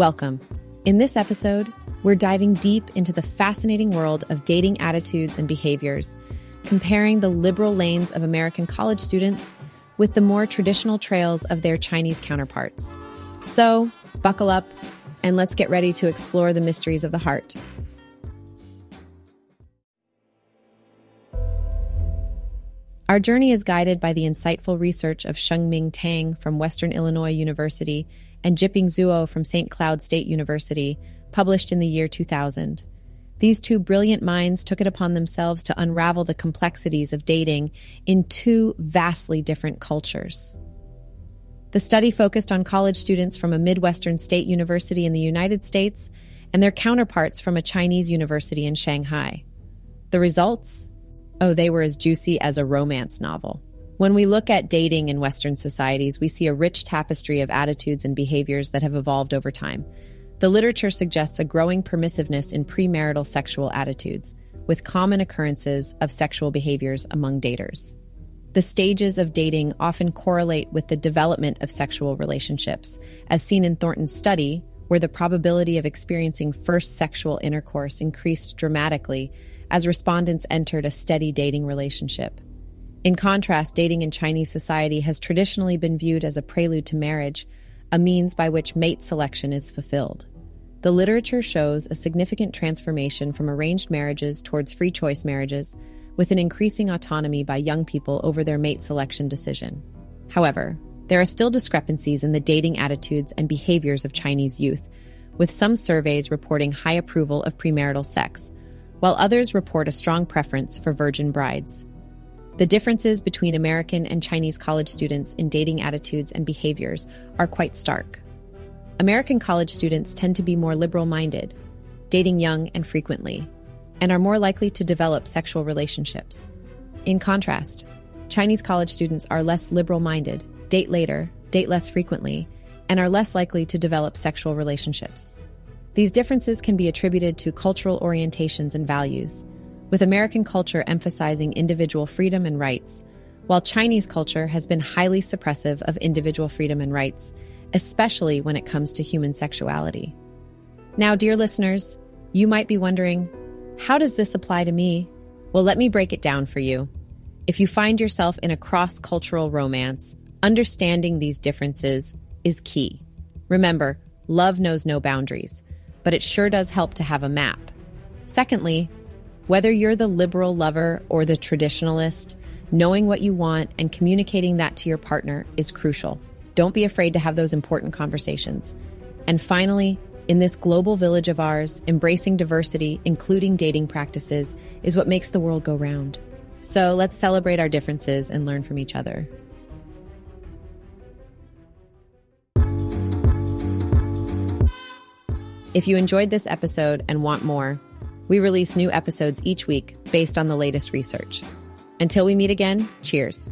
Welcome. In this episode, we're diving deep into the fascinating world of dating attitudes and behaviors, comparing the liberal lanes of American college students with the more traditional trails of their Chinese counterparts. So, buckle up and let's get ready to explore the mysteries of the heart. Our journey is guided by the insightful research of Shengming Tang from Western Illinois University and Jiping Zuo from St. Cloud State University, published in the year 2000. These two brilliant minds took it upon themselves to unravel the complexities of dating in two vastly different cultures. The study focused on college students from a Midwestern state university in the United States and their counterparts from a Chinese university in Shanghai. The results? Oh, they were as juicy as a romance novel. When we look at dating in Western societies, we see a rich tapestry of attitudes and behaviors that have evolved over time. The literature suggests a growing permissiveness in premarital sexual attitudes, with common occurrences of sexual behaviors among daters. The stages of dating often correlate with the development of sexual relationships, as seen in Thornton's study, where the probability of experiencing first sexual intercourse increased dramatically as respondents entered a steady dating relationship. In contrast, dating in Chinese society has traditionally been viewed as a prelude to marriage, a means by which mate selection is fulfilled. The literature shows a significant transformation from arranged marriages towards free choice marriages, with an increasing autonomy by young people over their mate selection decision. However, there are still discrepancies in the dating attitudes and behaviors of Chinese youth, with some surveys reporting high approval of premarital sex, while others report a strong preference for virgin brides. The differences between American and Chinese college students in dating attitudes and behaviors are quite stark. American college students tend to be more liberal minded, dating young and frequently, and are more likely to develop sexual relationships. In contrast, Chinese college students are less liberal minded, date later, date less frequently, and are less likely to develop sexual relationships. These differences can be attributed to cultural orientations and values, with American culture emphasizing individual freedom and rights, while Chinese culture has been highly suppressive of individual freedom and rights, especially when it comes to human sexuality. Now, dear listeners, you might be wondering, how does this apply to me? Well, let me break it down for you. If you find yourself in a cross cultural romance, understanding these differences is key. Remember, love knows no boundaries but it sure does help to have a map. Secondly, whether you're the liberal lover or the traditionalist, knowing what you want and communicating that to your partner is crucial. Don't be afraid to have those important conversations. And finally, in this global village of ours, embracing diversity, including dating practices, is what makes the world go round. So let's celebrate our differences and learn from each other. If you enjoyed this episode and want more, we release new episodes each week based on the latest research. Until we meet again, cheers.